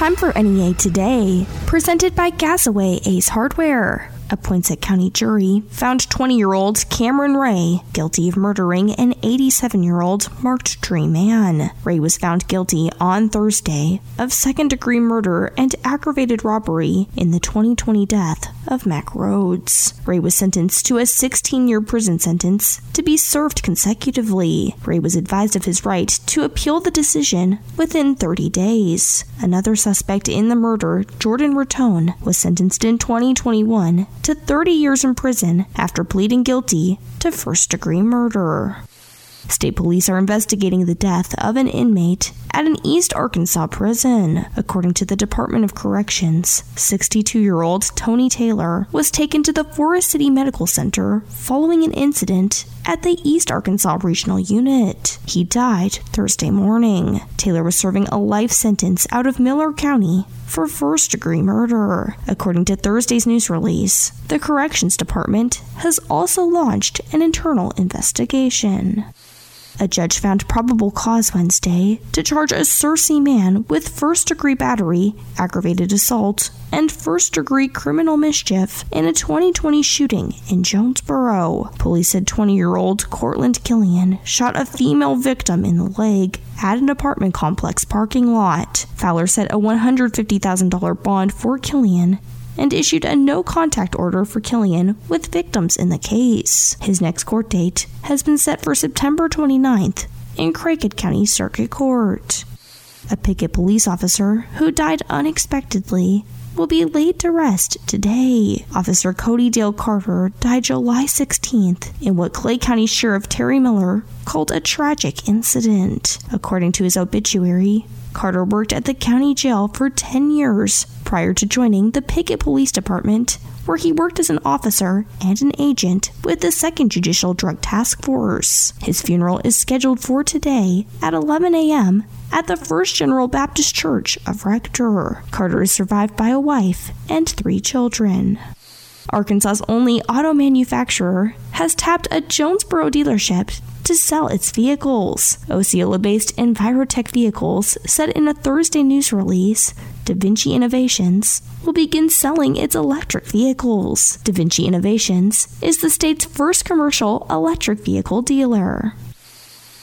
Time for NEA Today, presented by Gasaway Ace Hardware. A Poinsett County jury found 20 year old Cameron Ray guilty of murdering an 87 year old marked tree man. Ray was found guilty on Thursday of second degree murder and aggravated robbery in the 2020 death of Mac Rhodes. Ray was sentenced to a 16 year prison sentence to be served consecutively. Ray was advised of his right to appeal the decision within 30 days. Another suspect in the murder, Jordan Raton, was sentenced in 2021 to 30 years in prison after pleading guilty to first degree murder. State police are investigating the death of an inmate at an East Arkansas prison. According to the Department of Corrections, 62 year old Tony Taylor was taken to the Forest City Medical Center following an incident at the East Arkansas Regional Unit. He died Thursday morning. Taylor was serving a life sentence out of Miller County for first degree murder. According to Thursday's news release, the Corrections Department has also launched an internal investigation. A judge found probable cause Wednesday to charge a Searcy man with first degree battery, aggravated assault, and first degree criminal mischief in a 2020 shooting in Jonesboro. Police said 20 year old Cortland Killian shot a female victim in the leg at an apartment complex parking lot. Fowler set a $150,000 bond for Killian and issued a no contact order for Killian with victims in the case. His next court date has been set for September 29th in Craighead County Circuit Court. A Piggott police officer who died unexpectedly will be laid to rest today. Officer Cody Dale Carter died July 16th in what Clay County Sheriff Terry Miller called a tragic incident. According to his obituary, Carter worked at the county jail for 10 years prior to joining the Piggott Police Department, where he worked as an officer and an agent with the 2nd Judicial Drug Task Force. His funeral is scheduled for today at 11 a.m. at the First General Baptist Church of Rector. Carter is survived by a wife and three children. Arkansas's only auto manufacturer has tapped a Jonesboro dealership to sell its vehicles. Osceola based Envirotech Vehicles said in a Thursday news release Da Vinci Innovations will begin selling its electric vehicles. Da Vinci Innovations is the state's first commercial electric vehicle dealer.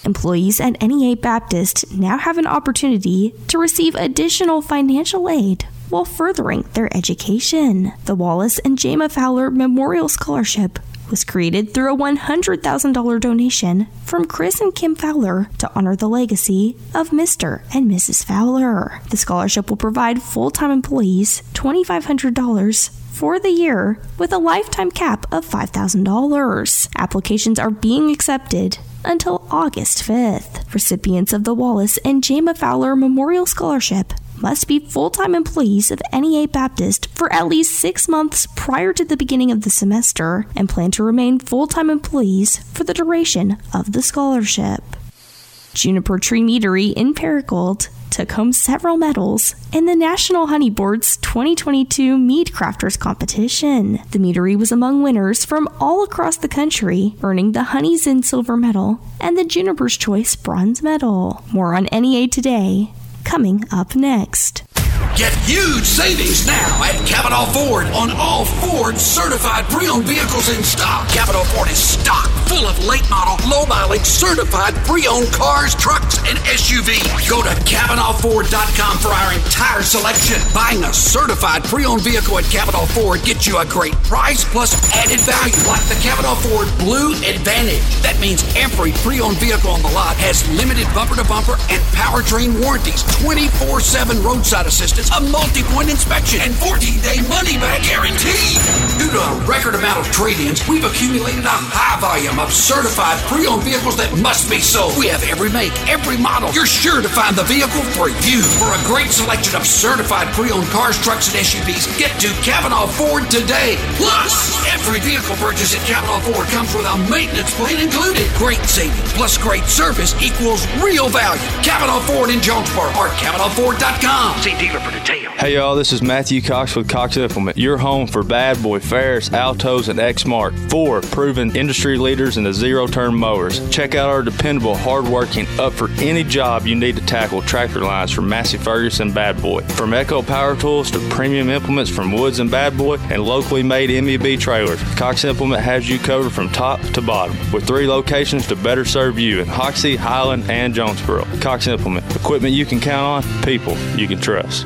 Employees at NEA Baptist now have an opportunity to receive additional financial aid while furthering their education. The Wallace and Jama Fowler Memorial Scholarship was created through a $100,000 donation from Chris and Kim Fowler to honor the legacy of Mr. and Mrs. Fowler. The scholarship will provide full time employees $2,500 for the year with a lifetime cap of $5,000. Applications are being accepted until August 5th. Recipients of the Wallace and Jama Fowler Memorial Scholarship must be full time employees of NEA Baptist for at least six months prior to the beginning of the semester and plan to remain full time employees for the duration of the scholarship. Juniper Tree Meadery in Paragould took home several medals in the National Honey Board's 2022 Mead Crafters competition. The meadery was among winners from all across the country, earning the Honey's in Silver Medal and the Juniper's Choice Bronze Medal. More on NEA today coming up next. Get huge savings now at Capital Ford on all Ford certified pre-owned vehicles in stock. Capital Ford is stocked full of late model, low mileage certified pre-owned cars, trucks, and SUVs. Go to CapitalFord.com for our entire selection. Buying a certified pre-owned vehicle at Capital Ford gets you a great price plus added value like the Capital Ford Blue Advantage. That means every pre-owned vehicle on the lot has limited bumper-to-bumper and powertrain warranties, 24/7 roadside assistance a multi-point inspection, and 14-day money-back guarantee. Due to a record amount of trade-ins, we've accumulated a high volume of certified pre-owned vehicles that must be sold. We have every make, every model. You're sure to find the vehicle for you. For a great selection of certified pre-owned cars, trucks, and SUVs, get to Cavanaugh Ford today. Plus, every vehicle purchase at Cavanaugh Ford comes with a maintenance plan included. Great savings plus great service equals real value. Cavanaugh Ford in Jonesboro or CavanaughFord.com. See dealer for to tell. Hey y'all, this is Matthew Cox with Cox Implement, your home for Bad Boy, Ferris, Altoz, and Exmark. Four proven industry leaders in the zero-turn mowers. Check out our dependable, hard-working, up for any job you need to tackle tractor lines from Massey Ferguson Bad Boy. From Echo Power Tools to premium implements from Woods and Bad Boy and locally made MEB trailers, Cox Implement has you covered from top to bottom with three locations to better serve you in Hoxie, Highland, and Jonesboro. Cox Implement, equipment you can count on, people you can trust.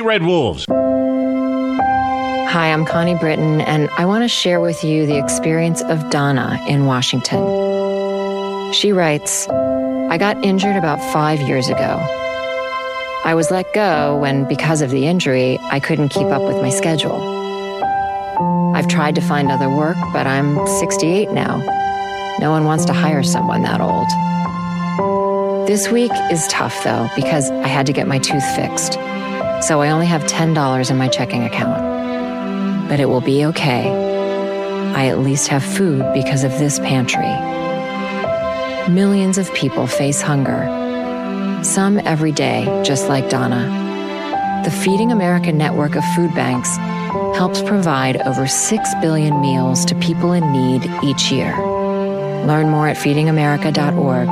Red Wolves. Hi, I'm Connie Britton, and I want to share with you the experience of Donna in Washington. She writes I got injured about five years ago. I was let go when, because of the injury, I couldn't keep up with my schedule. I've tried to find other work, but I'm 68 now. No one wants to hire someone that old. This week is tough, though, because I had to get my tooth fixed. So I only have $10 in my checking account but it will be okay. I at least have food because of this pantry. Millions of people face hunger, some every day, just like Donna. The Feeding America network of food banks helps provide over 6 billion meals to people in need each year. Learn more at feedingamerica.org.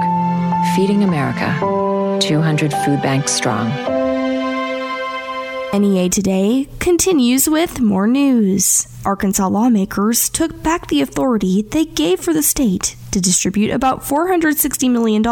Feeding America, 200 food banks strong. NEA Today continues with more news. Arkansas lawmakers took back the authority they gave for the state to distribute about $460 million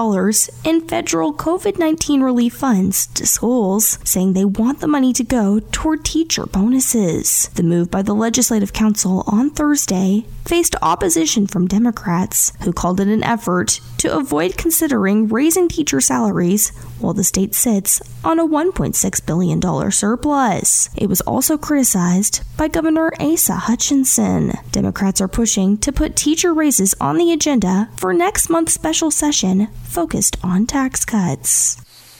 in federal COVID 19 relief funds to schools, saying they want the money to go toward teacher bonuses. The move by the Legislative Council on Thursday faced opposition from Democrats, who called it an effort to avoid considering raising teacher salaries while the state sits on a $1.6 billion surplus. It was also criticized by Governor Asa Hutchinson. Democrats are pushing to put teacher raises on the agenda for next month's special session focused on tax cuts.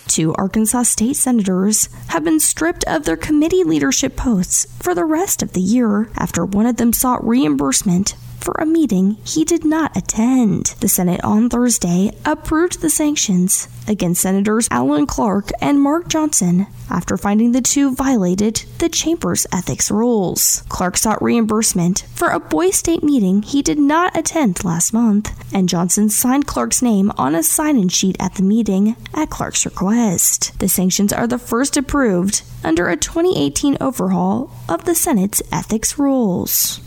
Two Arkansas state senators have been stripped of their committee leadership posts for the rest of the year after one of them sought reimbursement for a meeting he did not attend. The Senate on Thursday approved the sanctions against Senators Alan Clark and Mark Johnson after finding the two violated the chamber's ethics rules. Clark sought reimbursement for a Boys State meeting he did not attend last month, and Johnson signed Clark's name on a sign in sheet at the meeting at Clark's request. The sanctions are the first approved under a 2018 overhaul of the Senate's ethics rules.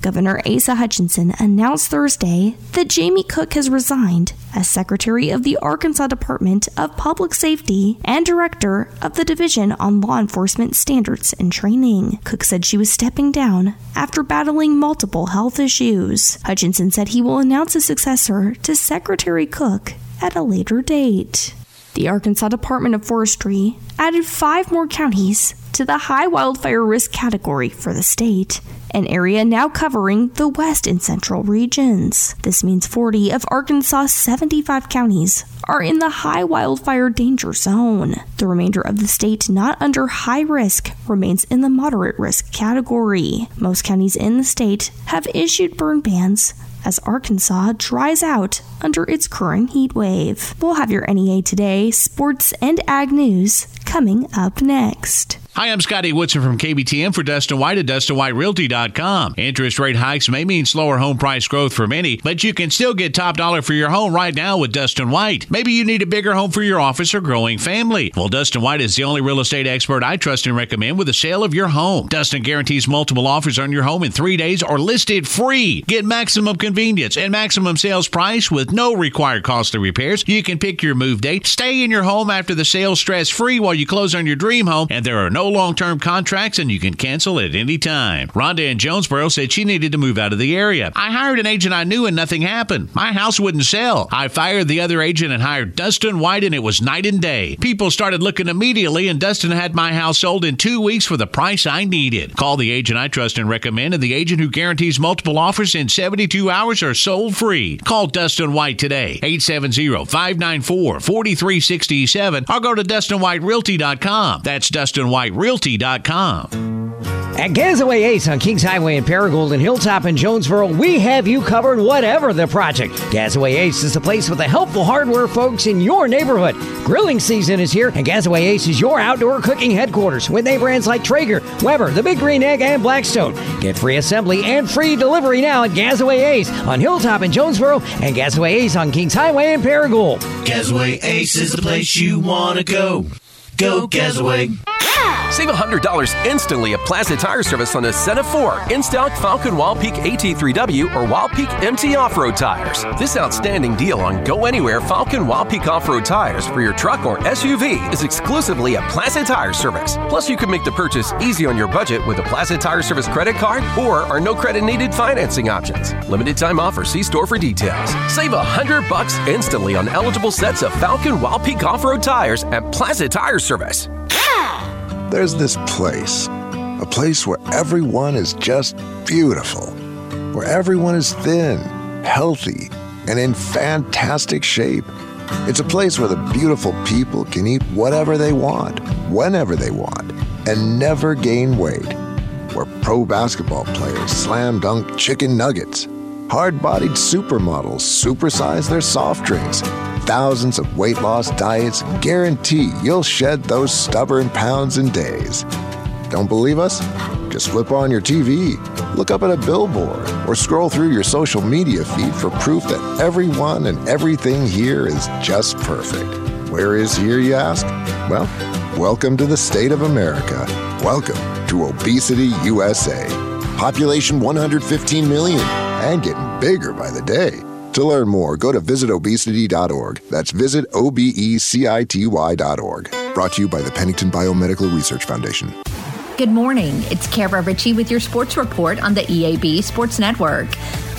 Governor Asa Hutchinson announced Thursday that Jami Cook has resigned as Secretary of the Arkansas Department of Public Safety and Director of the Division on Law Enforcement Standards and Training. Cook said she was stepping down after battling multiple health issues. Hutchinson said he will announce a successor to Secretary Cook at a later date. The Arkansas Department of Forestry added five more counties to the high wildfire risk category for the state, an area now covering the west and central regions. This means 40 of Arkansas's 75 counties are in the high wildfire danger zone. The remainder of the state not under high risk remains in the moderate risk category. Most counties in the state have issued burn bans as Arkansas dries out under its current heat wave. We'll have your NEA Today, sports, and ag news coming up next. Hi, I'm Scotty Woodson from KBTM for Dustin White at DustinWhiteRealty.com. Interest rate hikes may mean slower home price growth for many, but you can still get top dollar for your home right now with Dustin White. Maybe you need a bigger home for your office or growing family. Well, Dustin White is the only real estate expert I trust and recommend with the sale of your home. Dustin guarantees multiple offers on your home in three days or listed free. Get maximum convenience and maximum sales price with no required costly repairs. You can pick your move date, stay in your home after the sale stress free while you close on your dream home, and there are no long term contracts, and you can cancel at any time. Rhonda in Jonesboro said she needed to move out of the area. I hired an agent I knew and nothing happened. My house wouldn't sell. I fired the other agent and hired Dustin White, and it was night and day. People started looking immediately, and Dustin had my house sold in two weeks for the price I needed. Call the agent I trust and recommend, and the agent who guarantees multiple offers in 72 hours are sold free. Call Dustin White today, 870 594 4367, or go to DustinWhiteRealty.com. That's DustinWhiteRealty.com. At Gasaway Ace on Kings Highway in Paragould and Hilltop in Jonesboro, we have you covered whatever the project. Gasaway Ace is the place with the helpful hardware folks in your neighborhood. Grilling season is here, and Gasaway Ace is your outdoor cooking headquarters with name brands like Traeger, Weber, The Big Green Egg, and Blackstone. Get free assembly and free delivery now at Gasaway Ace on Hilltop in Jonesboro and Gasaway Ace on Kings Highway in Paragould. Gasaway Ace is the place you want to go. Go Save $100 instantly at Plaza Tire Service on a set of four in stock Falken Wildpeak AT3W or Wildpeak MT off road tires. This outstanding deal on Go Anywhere Falken Wildpeak off road tires for your truck or SUV is exclusively at Plaza Tire Service. Plus, you can make the purchase easy on your budget with a Plaza Tire Service credit card or our no credit needed financing options. Limited time offer, see store for details. Save 100 bucks instantly on eligible sets of Falken Wildpeak off road tires at Plaza Tire Service. There's this place, a place where everyone is just beautiful, where everyone is thin, healthy, and in fantastic shape. It's a place where the beautiful people can eat whatever they want, whenever they want, and never gain weight. Where pro basketball players slam dunk chicken nuggets, hard bodied supermodels supersize their soft drinks thousands of weight loss diets guarantee you'll shed those stubborn pounds in days. Don't believe us? Just flip on your TV, look up at a billboard, or scroll through your social media feed for proof that everyone and everything here is just perfect. Where is here, you ask? Well, welcome to the state of America. Welcome to Obesity USA. Population 115 million and getting bigger by the day. To learn more, go to visitobesity.org. That's visit O-B-E-C-I-T-Y.org. Brought to you by the Pennington Biomedical Research Foundation. Good morning. It's Kara Ritchie with your sports report on the EAB Sports Network.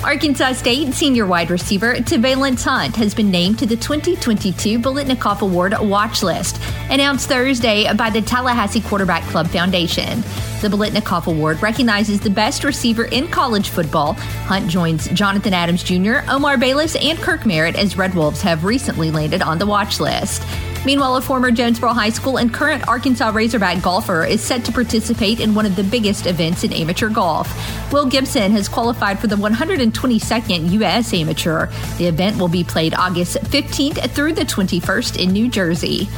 Arkansas State senior wide receiver Te'Vailance Hunt has been named to the 2022 Biletnikoff Award watch list, announced Thursday by the Tallahassee Quarterback Club Foundation. The Biletnikoff Award recognizes the best receiver in college football. Hunt joins Jonathan Adams Jr., Omar Bayless, and Kirk Merritt as Red Wolves have recently landed on the watch list. Meanwhile, a former Jonesboro High School and current Arkansas Razorback golfer is set to participate in one of the biggest events in amateur golf. Will Gibson has qualified for the 122nd U.S. Amateur. The event will be played August 15th through the 21st in New Jersey.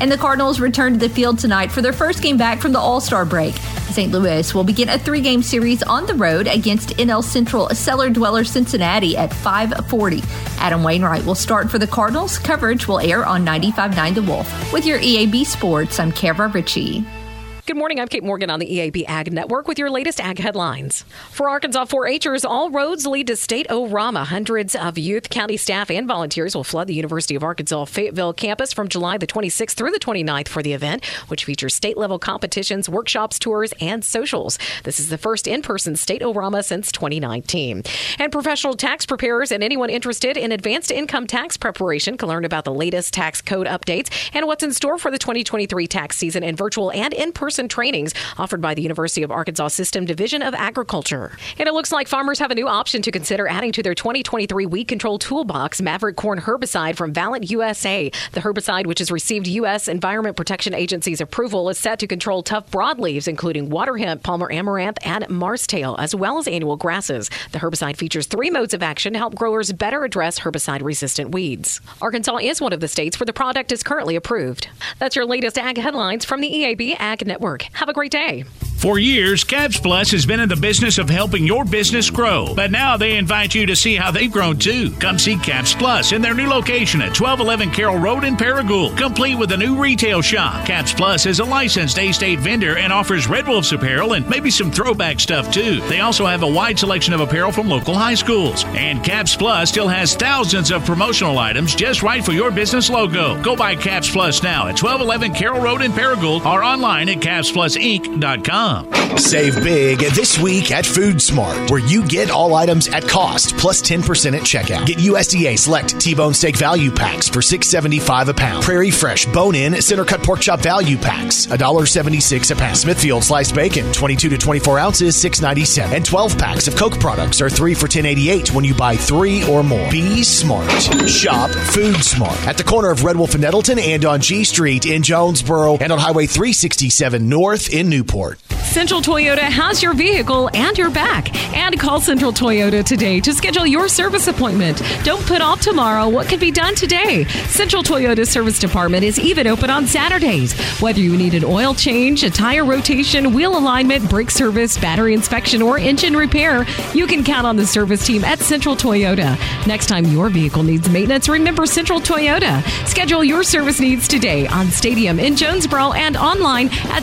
And the Cardinals return to the field tonight for their first game back from the All Star break. St. Louis will begin a three game series on the road against NL Central cellar dweller Cincinnati at 540. Adam Wainwright will start for the Cardinals. Coverage will air on 95.9 The Wolf. With your EAB Sports, I'm Kara Ritchie. Good morning. I'm Kate Morgan on the EAB Ag Network with your latest ag headlines. For Arkansas 4-Hers, all roads lead to State O-Rama. Hundreds of youth, county staff, and volunteers will flood the University of Arkansas Fayetteville campus from July the 26th through the 29th for the event, which features state-level competitions, workshops, tours, and socials. This is the first in-person State O-Rama since 2019. And professional tax preparers and anyone interested in advanced income tax preparation can learn about the latest tax code updates and what's in store for the 2023 tax season in virtual and in-person trainings offered by the University of Arkansas System Division of Agriculture. And it looks like farmers have a new option to consider adding to their 2023 weed control toolbox Maverick Corn herbicide from Valent USA. The herbicide, which has received U.S. Environment Protection Agency's approval, is set to control tough broadleaves, including water hemp, Palmer amaranth, and marestail, as well as annual grasses. The herbicide features three modes of action to help growers better address herbicide resistant weeds. Arkansas is one of the states where the product is currently approved. That's your latest ag headlines from the EAB Ag Network. Have a great day. For years, Cabs Plus has been in the business of helping your business grow, but now they invite you to see how they've grown too. Come see Cabs Plus in their new location at 1211 Carroll Road in Paragould, complete with a new retail shop. Cabs Plus is a licensed A-State vendor and offers Red Wolves apparel and maybe some throwback stuff too. They also have a wide selection of apparel from local high schools. And Cabs Plus still has thousands of promotional items just right for your business logo. Go buy Cabs Plus now at 1211 Carroll Road in Paragould or online at TaskPlusInc.com. Save big this week at Food Smart, where you get all items at cost plus 10% at checkout. Get USDA select T-bone steak value packs for $6.75 a pound. Prairie Fresh bone-in center cut pork chop value packs, $1.76 a pound. Smithfield sliced bacon, 22 to 24 ounces, $6.97. And 12 packs of Coke products are 3 for $10.88 when you buy 3 or more. Be smart. Shop Food Smart at the corner of Red Wolf and Nettleton and on G Street in Jonesboro and on Highway 367 North in Newport. Central Toyota has your vehicle and your back. And call Central Toyota today to schedule your service appointment. Don't put off tomorrow what can be done today. Central Toyota Service Department is even open on Saturdays. Whether you need an oil change, a tire rotation, wheel alignment, brake service, battery inspection, or engine repair, you can count on the service team at Central Toyota. Next time your vehicle needs maintenance, remember Central Toyota. Schedule your service needs today on Stadium in Jonesboro and online at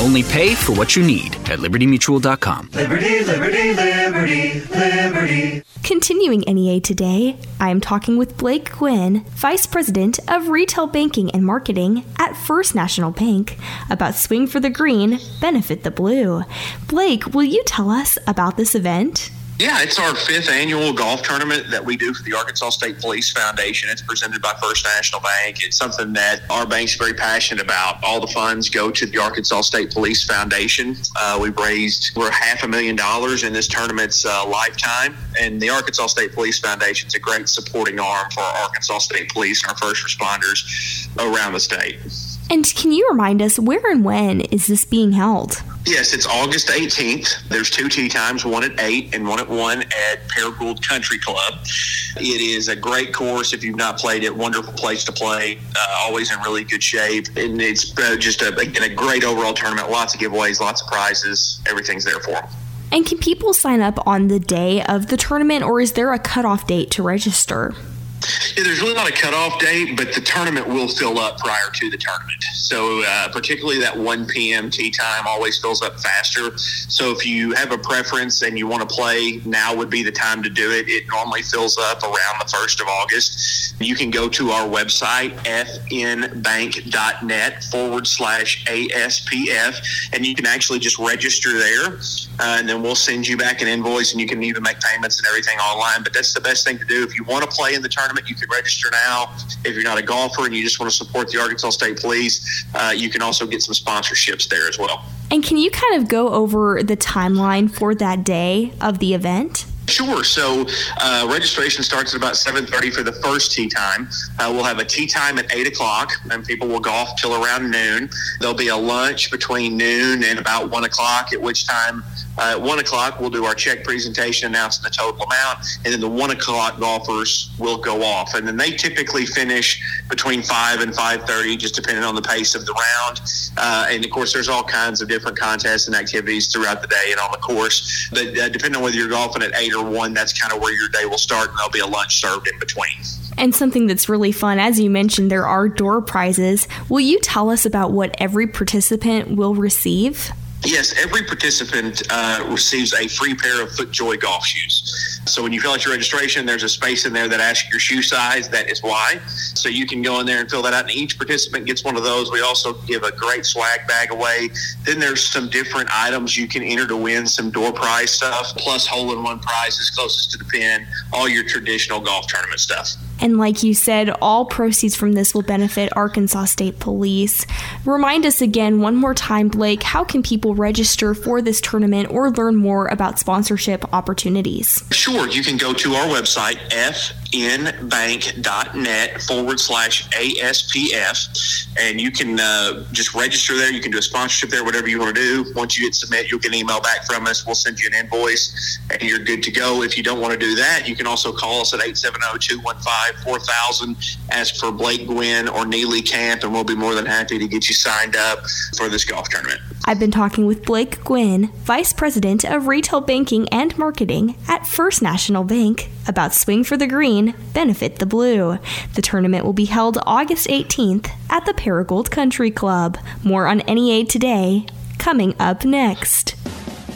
Only pay for what you need at libertymutual.com. Liberty, liberty, liberty, liberty. Continuing NEA today, I am talking with Blake Gwynn, Vice President of Retail Banking and Marketing at First National Bank, about Swing for the Green, Benefit the Blue. Blake, will you tell us about this event? Yeah, it's our fifth annual golf tournament that we do for the Arkansas State Police Foundation. It's presented by First National Bank. It's something that our bank's very passionate about. All the funds go to the Arkansas State Police Foundation. Uh, we've raised over half a million dollars in this tournament's uh, lifetime, and the Arkansas State Police Foundation is a great supporting arm for our Arkansas State Police and our first responders around the state. And can you remind us where and when is this being held? Yes, it's August 18th. There's two tee times, one at 8 and one at 1 at Paragould Country Club. It is a great course if you've not played it. Wonderful place to play. Uh, always in really good shape. And it's uh, just, a, a great overall tournament. Lots of giveaways, lots of prizes. Everything's there for them. And can people sign up on the day of the tournament, or is there a cutoff date to register? Yeah, there's really not a cutoff date, but the tournament will fill up prior to the tournament. So, uh, particularly that 1 p.m. tee time always fills up faster. So, if you have a preference and you want to play, now would be the time to do it. It normally fills up around the 1st of August. You can go to our website, fnbank.net forward slash ASPF, and you can actually just register there. Uh, and then we'll send you back an invoice, and you can even make payments and everything online. But that's the best thing to do if you want to play in the tournament. You can register now. If you're not a golfer and you just want to support the Arkansas State Police, uh, you can also get some sponsorships there as well. And can you kind of go over the timeline for that day of the event? Sure. So uh, registration starts at about 7.30 for the first tee time. Uh, we'll have a tee time at 8 o'clock, and people will golf till around noon. There'll be a lunch between noon and about 1 o'clock, at which time uh, at 1 o'clock we'll do our check presentation announcing the total amount, and then the 1 o'clock golfers will go off. And then they typically finish between 5 and 5.30, just depending on the pace of the round. Uh, and, of course, there's all kinds of different contests and activities throughout the day and on the course. But uh, depending on whether you're golfing at 8 or one, that's kind of where your day will start, and there'll be a lunch served in between. And something that's really fun, as you mentioned, there are door prizes. Will you tell us about what every participant will receive? Yes, every participant uh, receives a free pair of FootJoy golf shoes. So when you fill out your registration, there's a space in there that asks your shoe size. That is why. So you can go in there and fill that out, and each participant gets one of those. We also give a great swag bag away. Then there's some different items you can enter to win some door prize stuff, plus hole in one prizes closest to the pin, all your traditional golf tournament stuff. And like you said, all proceeds from this will benefit Arkansas State Police. Remind us again, one more time, Blake, how can people register for this tournament or learn more about sponsorship opportunities? Sure, you can go to our website, fnbank.net forward slash ASPF, and you can uh, just register there. You can do a sponsorship there, whatever you want to do. Once you hit submit, you'll get an email back from us. We'll send you an invoice, and you're good to go. If you don't want to do that, you can also call us at 870 215 4000, ask for Blake Gwynn or Neely Camp, and we'll be more than happy to get you signed up for this golf tournament. I've been talking with Blake Gwynn, Vice President of Retail Banking and Marketing at First National Bank, about Swing for the Green, Benefit the Blue. The tournament will be held August 18th at the Paragould Country Club. More on NEA today, coming up next.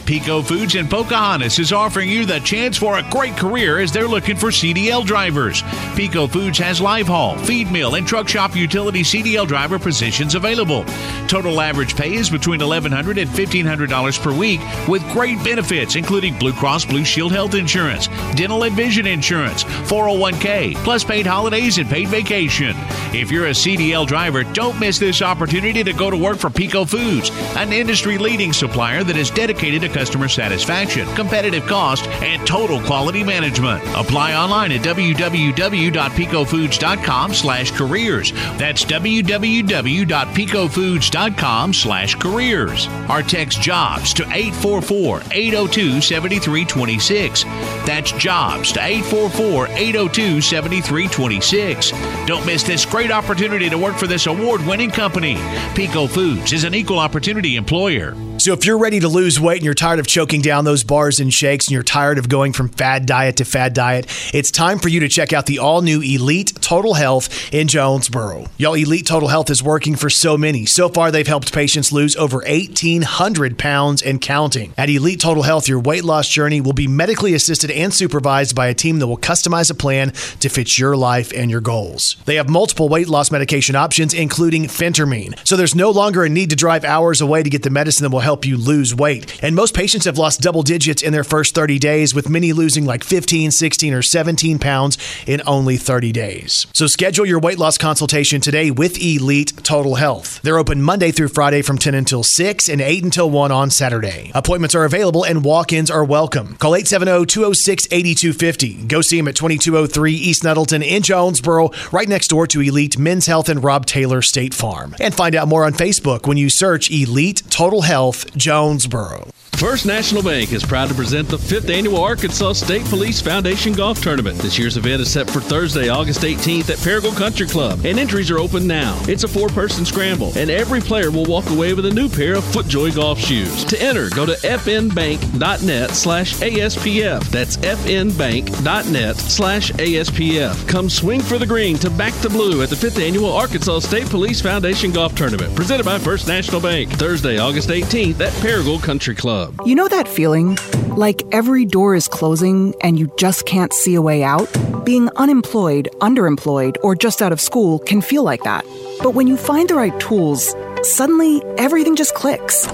Peco Foods in Pocahontas is offering you the chance for a great career as they're looking for CDL drivers. Peco Foods has live haul, feed mill, and truck shop utility CDL driver positions available. Total average pay is between $1,100 and $1,500 per week with great benefits, including Blue Cross Blue Shield health insurance, dental and vision insurance, 401k, plus paid holidays and paid vacation. If you're a CDL driver, don't miss this opportunity to go to work for Peco Foods, an industry leading supplier that is dedicated to customer satisfaction, competitive cost, and total quality management. Apply online at www.pecofoods.com slash careers. That's www.pecofoods.com slash careers. Or text jobs to 844-802-7326. That's jobs to 844-802-7326. Don't miss this great opportunity to work for this award-winning company. Peco Foods is an equal opportunity employer. So if you're ready to lose weight and you're tired of choking down those bars and shakes and you're tired of going from fad diet to fad diet, it's time for you to check out the all new Elite Total Health in Jonesboro. Y'all, Elite Total Health is working for so many. So far, they've helped patients lose over 1,800 pounds and counting. At Elite Total Health, your weight loss journey will be medically assisted and supervised by a team that will customize a plan to fit your life and your goals. They have multiple weight loss medication options, including phentermine. So there's no longer a need to drive hours away to get the medicine that will help you lose weight. And most patients have lost double digits in their first 30 days, with many losing like 15, 16, or 17 pounds in only 30 days. So schedule your weight loss consultation today with Elite Total Health. They're open Monday through Friday from 10 until 6 and 8 until 1 on Saturday. Appointments are available and walk ins are welcome. Call 870 206 8250. Go see them at 2203 East Nettleton in Jonesboro, right next door to Elite Men's Health and Rob Taylor State Farm. And find out more on Facebook when you search Elite Total Health Jonesboro. First National Bank is proud to present the fifth annual Arkansas State Police Foundation Golf Tournament. This year's event is set for Thursday, August 18th at Paragould Country Club, and entries are open now. It's a four person scramble, and every player will walk away with a new pair of FootJoy golf shoes. To enter, go to fnbank.net slash ASPF. That's fnbank.net slash ASPF. Come swing for the green to back the blue at the fifth annual Arkansas State Police Foundation Golf Tournament, presented by First National Bank. Thursday, August 18th at Paragould Country Club. You know that feeling? Like every door is closing and you just can't see a way out? Being unemployed, underemployed, or just out of school can feel like that. But when you find the right tools, suddenly everything just clicks.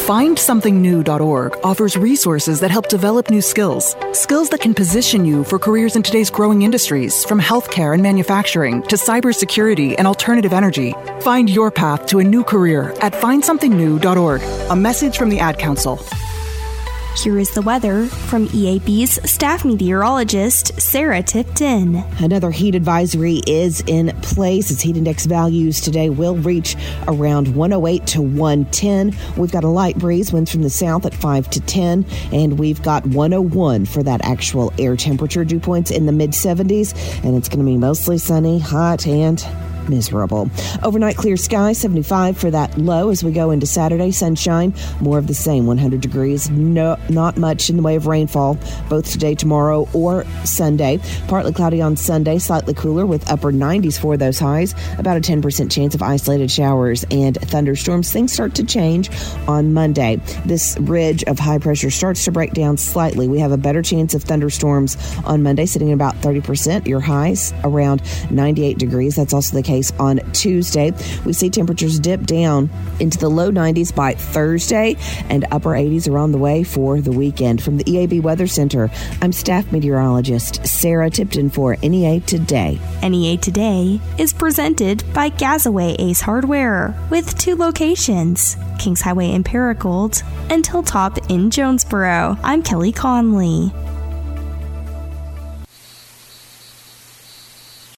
FindSomethingNew.org offers resources that help develop new skills, skills that can position you for careers in today's growing industries, from healthcare and manufacturing to cybersecurity and alternative energy. Find your path to a new career at FindSomethingNew.org. A message from the Ad Council. Here is the weather from EAB's staff meteorologist, Sarah Tipton. Another heat advisory is in place. Its heat index values today will reach around 108 to 110. We've got a light breeze, winds from the south at 5 to 10, and we've got 101 for that actual air temperature. Dew points in the mid 70s, and it's going to be mostly sunny, hot, and miserable. Overnight clear sky, 75 for that low as we go into Saturday. Sunshine, more of the same, 100 degrees. No, not much in the way of rainfall, both today, tomorrow, or Sunday. Partly cloudy on Sunday, slightly cooler with upper 90s for those highs. About a 10% chance of isolated showers and thunderstorms. Things start to change on Monday. This ridge of high pressure starts to break down slightly. We have a better chance of thunderstorms on Monday, sitting at about 30%. Your highs around 98 degrees. That's also the case on Tuesday. We see temperatures dip down into the low 90s by Thursday and upper 80s are on the way for the weekend. From the EAB Weather Center, I'm staff meteorologist Sarah Tipton for NEA Today. NEA Today is presented by Gazaway Ace Hardware with two locations Kings Highway in Paragould and Hilltop in Jonesboro. I'm Kelly Conley.